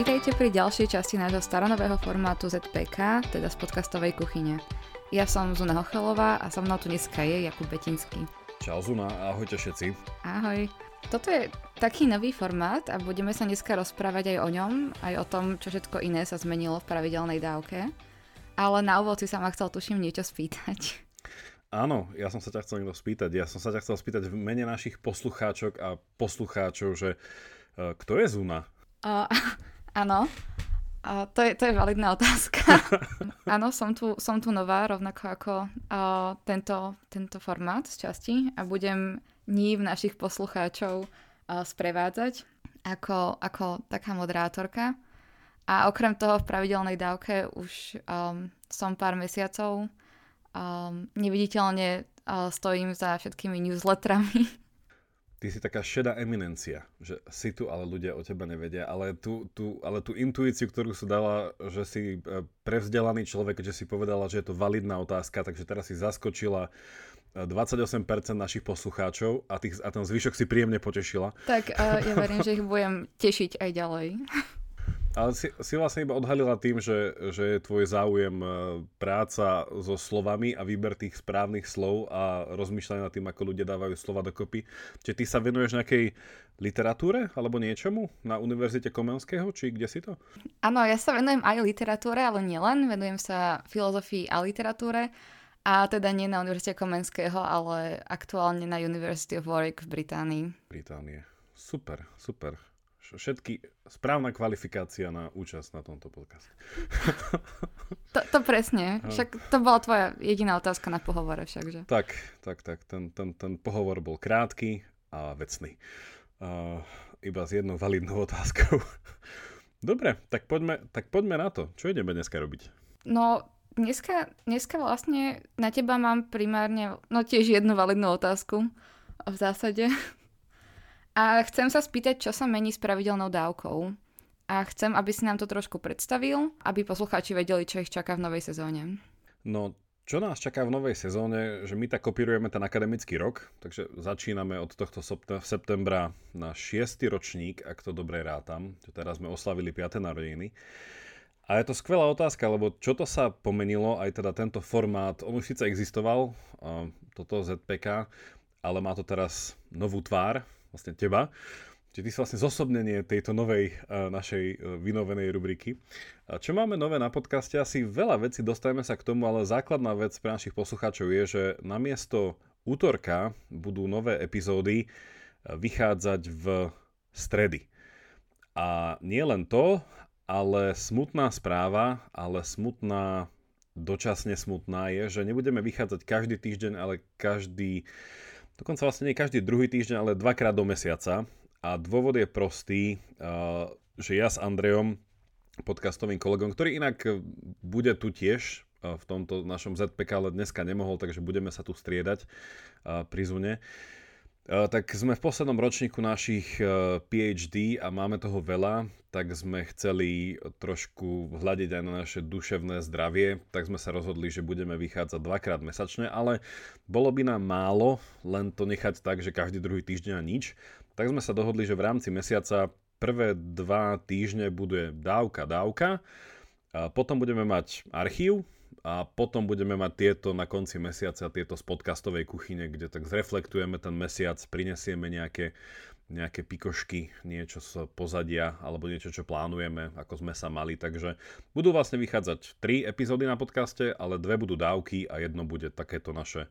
Vítajte pri ďalšej časti nášho staronového formátu ZPK, teda z podcastovej kuchyne. Ja som Zuna Hochelová a so mnou tu dneska je Jakub Betinský. Čau Zuna, ahojte všetci. Ahoj. Toto je taký nový formát a budeme sa dneska rozprávať aj o ňom, aj o tom, čo všetko iné sa zmenilo v pravidelnej dávke. Ale na úvod si sa ma chcel tuším niečo spýtať. Áno, ja som sa ťa chcel niekto spýtať. Ja som sa ťa chcel spýtať v mene našich poslucháčok a poslucháčov, že uh, kto je Zuna? Uh, áno, uh, to, je, to je validná otázka. áno, som tu, som tu nová, rovnako ako uh, tento, tento formát z časti a budem ní v našich poslucháčov uh, sprevádzať ako, ako taká moderátorka. A okrem toho v pravidelnej dávke už um, som pár mesiacov um, neviditeľne uh, stojím za všetkými newsletterami ty si taká šedá eminencia, že si tu, ale ľudia o teba nevedia, ale tú, tú, ale tú intuíciu, ktorú si dala, že si e, prevzdelaný človek, že si povedala, že je to validná otázka, takže teraz si zaskočila 28% e, našich poslucháčov a, tých, a ten zvyšok si príjemne potešila. Tak uh, ja verím, že ich budem tešiť aj ďalej. Ale si, si vlastne iba odhalila tým, že, že je tvoj záujem e, práca so slovami a výber tých správnych slov a rozmýšľanie nad tým, ako ľudia dávajú slova dokopy. Čiže ty sa venuješ nejakej literatúre alebo niečomu na Univerzite Komenského, či kde si to? Áno, ja sa venujem aj literatúre, ale nielen. Venujem sa filozofii a literatúre. A teda nie na Univerzite Komenského, ale aktuálne na University of Warwick v Británii. Británie. Super, super všetky správna kvalifikácia na účasť na tomto podcaste. To, to presne. Však to bola tvoja jediná otázka na pohovore všakže. Tak, tak, tak. Ten, ten, ten pohovor bol krátky a vecný. Uh, iba s jednou validnou otázkou. Dobre, tak poďme, tak poďme na to. Čo ideme dneska robiť? No, dneska, dneska vlastne na teba mám primárne, no tiež jednu validnú otázku v zásade. A chcem sa spýtať, čo sa mení s pravidelnou dávkou. A chcem, aby si nám to trošku predstavil, aby poslucháči vedeli, čo ich čaká v novej sezóne. No, čo nás čaká v novej sezóne, že my tak kopírujeme ten akademický rok, takže začíname od tohto septembra na 6. ročník, ak to dobre rátam, že teraz sme oslavili 5. narodeniny. A je to skvelá otázka, lebo čo to sa pomenilo, aj teda tento formát, on už síce existoval, toto ZPK, ale má to teraz novú tvár, vlastne teba. Čiže ty si vlastne zosobnenie tejto novej našej uh, vynovenej rubriky. Čo máme nové na podcaste? Asi veľa vecí, dostajeme sa k tomu, ale základná vec pre našich poslucháčov je, že namiesto útorka budú nové epizódy uh, vychádzať v stredy. A nie len to, ale smutná správa, ale smutná, dočasne smutná je, že nebudeme vychádzať každý týždeň, ale každý Dokonca vlastne nie každý druhý týždeň, ale dvakrát do mesiaca. A dôvod je prostý, že ja s Andrejom, podcastovým kolegom, ktorý inak bude tu tiež v tomto našom ZPK, ale dneska nemohol, takže budeme sa tu striedať pri Zune. Tak sme v poslednom ročníku našich PhD a máme toho veľa, tak sme chceli trošku hľadiť aj na naše duševné zdravie, tak sme sa rozhodli, že budeme vychádzať dvakrát mesačne, ale bolo by nám málo len to nechať tak, že každý druhý týždeň a nič. Tak sme sa dohodli, že v rámci mesiaca prvé dva týždne bude dávka, dávka, potom budeme mať archív, a potom budeme mať tieto na konci mesiaca, tieto z podcastovej kuchyne, kde tak zreflektujeme ten mesiac, prinesieme nejaké, nejaké pikošky, niečo z pozadia alebo niečo, čo plánujeme, ako sme sa mali. Takže budú vlastne vychádzať tri epizódy na podcaste, ale dve budú dávky a jedno bude takéto naše,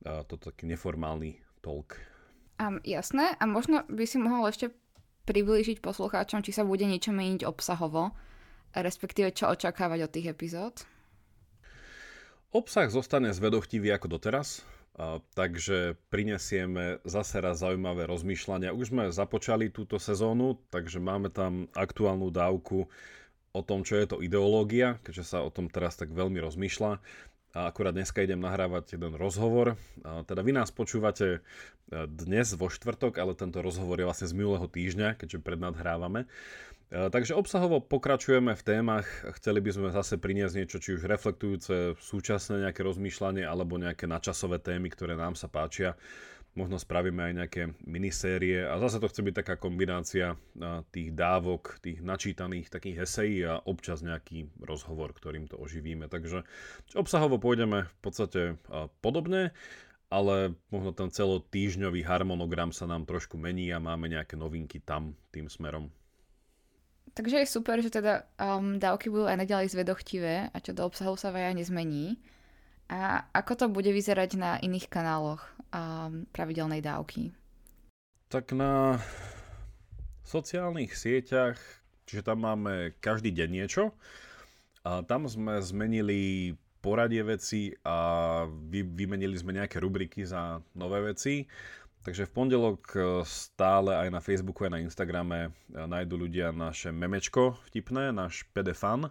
toto taký neformálny talk. Um, jasné, a možno by si mohol ešte priblížiť poslucháčom, či sa bude niečo meniť obsahovo, respektíve čo očakávať od tých epizód. Obsah zostane zvedochtivý ako doteraz, takže prinesieme zase raz zaujímavé rozmýšľania. Už sme započali túto sezónu, takže máme tam aktuálnu dávku o tom, čo je to ideológia, keďže sa o tom teraz tak veľmi rozmýšľa. A akurát dneska idem nahrávať jeden rozhovor. A teda vy nás počúvate e, dnes vo štvrtok, ale tento rozhovor je vlastne z minulého týždňa, keďže prednadhrávame. E, takže obsahovo pokračujeme v témach. Chceli by sme zase priniesť niečo, či už reflektujúce súčasné nejaké rozmýšľanie, alebo nejaké načasové témy, ktoré nám sa páčia. Možno spravíme aj nejaké minisérie a zase to chce byť taká kombinácia tých dávok, tých načítaných takých esejí a občas nejaký rozhovor, ktorým to oživíme. Takže obsahovo pôjdeme v podstate podobne, ale možno ten celotýždňový harmonogram sa nám trošku mení a máme nejaké novinky tam tým smerom. Takže je super, že teda um, dávky budú aj naďalej zvedochtivé a čo do obsahu sa vaja nezmení. A ako to bude vyzerať na iných kanáloch um, pravidelnej dávky? Tak na sociálnych sieťach, čiže tam máme každý deň niečo, a tam sme zmenili poradie veci a vy, vymenili sme nejaké rubriky za nové veci. Takže v pondelok e, stále aj na Facebooku, aj na Instagrame e, nájdu ľudia naše memečko vtipné, náš pedefan.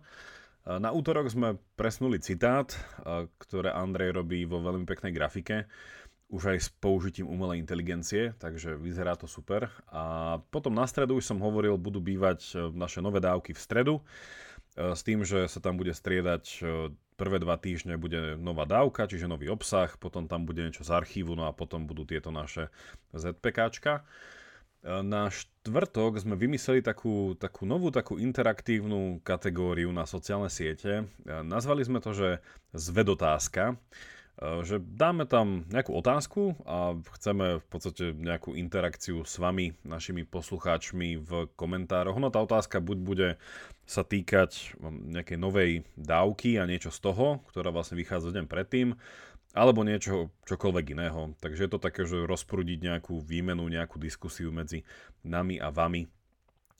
Na útorok sme presnuli citát, ktoré Andrej robí vo veľmi peknej grafike, už aj s použitím umelej inteligencie, takže vyzerá to super. A potom na stredu už som hovoril, budú bývať e, naše nové dávky v stredu, e, s tým, že sa tam bude striedať e, prvé dva týždne bude nová dávka, čiže nový obsah, potom tam bude niečo z archívu, no a potom budú tieto naše ZPKčka. Na štvrtok sme vymysleli takú, takú novú, takú interaktívnu kategóriu na sociálne siete. Nazvali sme to, že zvedotázka že dáme tam nejakú otázku a chceme v podstate nejakú interakciu s vami, našimi poslucháčmi v komentároch. No tá otázka buď bude sa týkať nejakej novej dávky a niečo z toho, ktorá vlastne vychádza deň predtým, alebo niečo čokoľvek iného. Takže je to také, že rozprúdiť nejakú výmenu, nejakú diskusiu medzi nami a vami.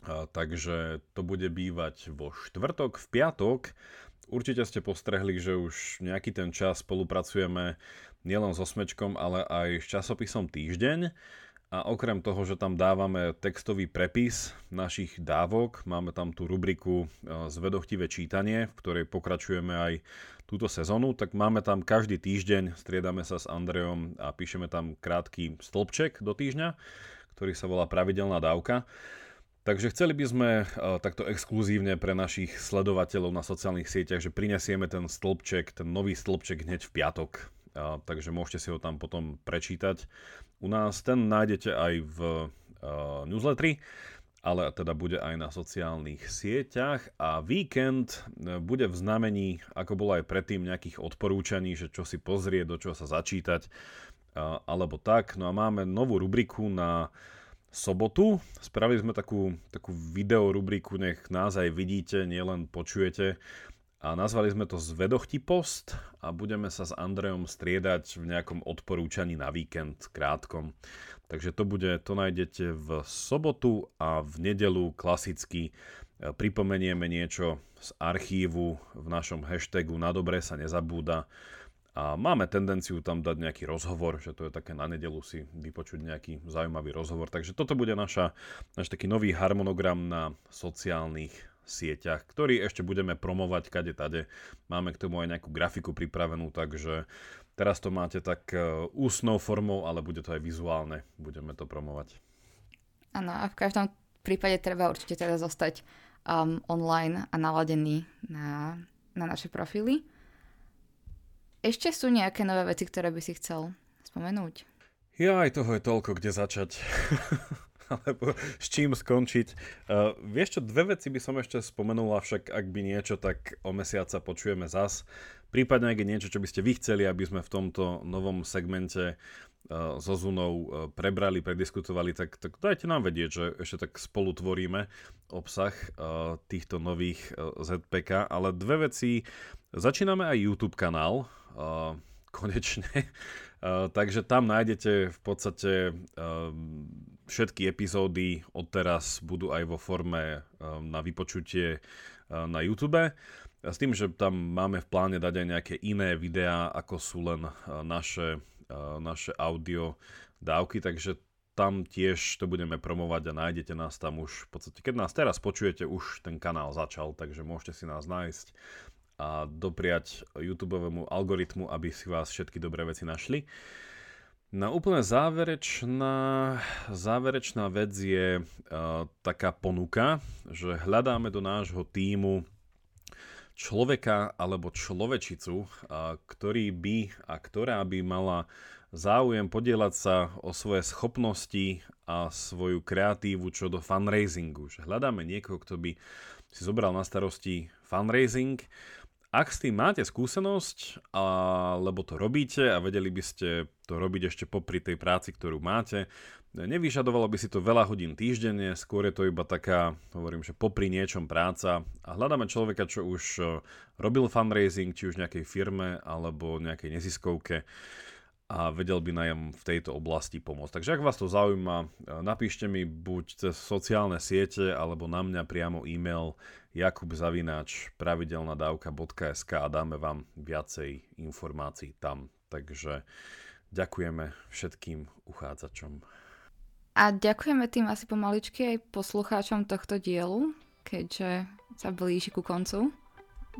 Takže to bude bývať vo štvrtok, v piatok. Určite ste postrehli, že už nejaký ten čas spolupracujeme nielen s osmečkom, ale aj s časopisom Týždeň. A okrem toho, že tam dávame textový prepis našich dávok, máme tam tú rubriku Zvedochtivé čítanie, v ktorej pokračujeme aj túto sezónu, tak máme tam každý týždeň, striedame sa s Andreom a píšeme tam krátky stĺpček do týždňa, ktorý sa volá Pravidelná dávka. Takže chceli by sme uh, takto exkluzívne pre našich sledovateľov na sociálnych sieťach, že prinesieme ten stĺpček, ten nový stĺpček hneď v piatok. Uh, takže môžete si ho tam potom prečítať. U nás ten nájdete aj v uh, newsletteri ale teda bude aj na sociálnych sieťach a víkend e, bude v znamení, ako bolo aj predtým, nejakých odporúčaní, že čo si pozrieť, do čoho sa začítať, alebo tak. No a máme novú rubriku na sobotu. Spravili sme takú, takú video rubriku, nech nás aj vidíte, nielen počujete. A nazvali sme to Zvedochti post a budeme sa s Andrejom striedať v nejakom odporúčaní na víkend krátkom. Takže to bude, to nájdete v sobotu a v nedelu klasicky e, pripomenieme niečo z archívu v našom hashtagu na dobre sa nezabúda a máme tendenciu tam dať nejaký rozhovor, že to je také na nedelu si vypočuť nejaký zaujímavý rozhovor. Takže toto bude naša, náš taký nový harmonogram na sociálnych sieťach, ktorý ešte budeme promovať kade tade. Máme k tomu aj nejakú grafiku pripravenú, takže Teraz to máte tak e, ústnou formou, ale bude to aj vizuálne. Budeme to promovať. Áno, a v každom prípade treba určite teda zostať um, online a naladený na, na naše profily. Ešte sú nejaké nové veci, ktoré by si chcel spomenúť? Ja aj toho je toľko, kde začať. alebo s čím skončiť. Uh, vieš čo, dve veci by som ešte spomenul, avšak ak by niečo, tak o mesiaca počujeme zas. Prípadne ak je niečo, čo by ste vy chceli, aby sme v tomto novom segmente uh, so Zunou uh, prebrali, prediskutovali, tak, tak dajte nám vedieť, že ešte tak spolu tvoríme obsah týchto nových ZPK. Ale dve veci. Začíname aj YouTube kanál, konečne. Takže tam nájdete v podstate všetky epizódy odteraz budú aj vo forme uh, na vypočutie uh, na YouTube. S tým, že tam máme v pláne dať aj nejaké iné videá, ako sú len uh, naše, uh, naše audio dávky, takže tam tiež to budeme promovať a nájdete nás tam už v podstate, keď nás teraz počujete, už ten kanál začal, takže môžete si nás nájsť a dopriať YouTube algoritmu, aby si vás všetky dobré veci našli. Na úplne záverečná, záverečná vec je uh, taká ponuka, že hľadáme do nášho týmu človeka alebo človečicu, ktorý by a ktorá by mala záujem podielať sa o svoje schopnosti a svoju kreatívu čo do fundraisingu. Že hľadáme niekoho, kto by si zobral na starosti fundraising. Ak s tým máte skúsenosť, alebo to robíte a vedeli by ste to robiť ešte popri tej práci, ktorú máte, Nevyžadovalo by si to veľa hodín týždenne, skôr je to iba taká, hovorím, že popri niečom práca. A hľadáme človeka, čo už e, robil fundraising, či už nejakej firme alebo nejakej neziskovke a vedel by nám v tejto oblasti pomôcť. Takže ak vás to zaujíma, e, napíšte mi buď cez sociálne siete alebo na mňa priamo e-mail jakubzavináč pravidelnadavka.sk a dáme vám viacej informácií tam. Takže ďakujeme všetkým uchádzačom. A ďakujeme tým asi pomaličky aj poslucháčom tohto dielu, keďže sa blíži ku koncu.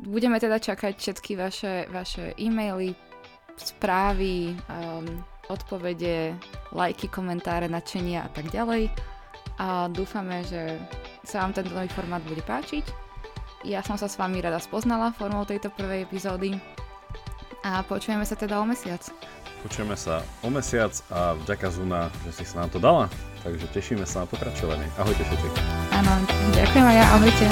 Budeme teda čakať všetky vaše, vaše e-maily, správy, um, odpovede, lajky, komentáre, nadšenia a tak ďalej. A dúfame, že sa vám tento nový formát bude páčiť. Ja som sa s vami rada spoznala formou tejto prvej epizódy a počujeme sa teda o mesiac. Počujeme sa o mesiac a vďaka Zuna, že si sa nám to dala. Takže tešíme sa na pokračovanie. Ahojte všetci. Áno, ďakujem aj ja, ahojte.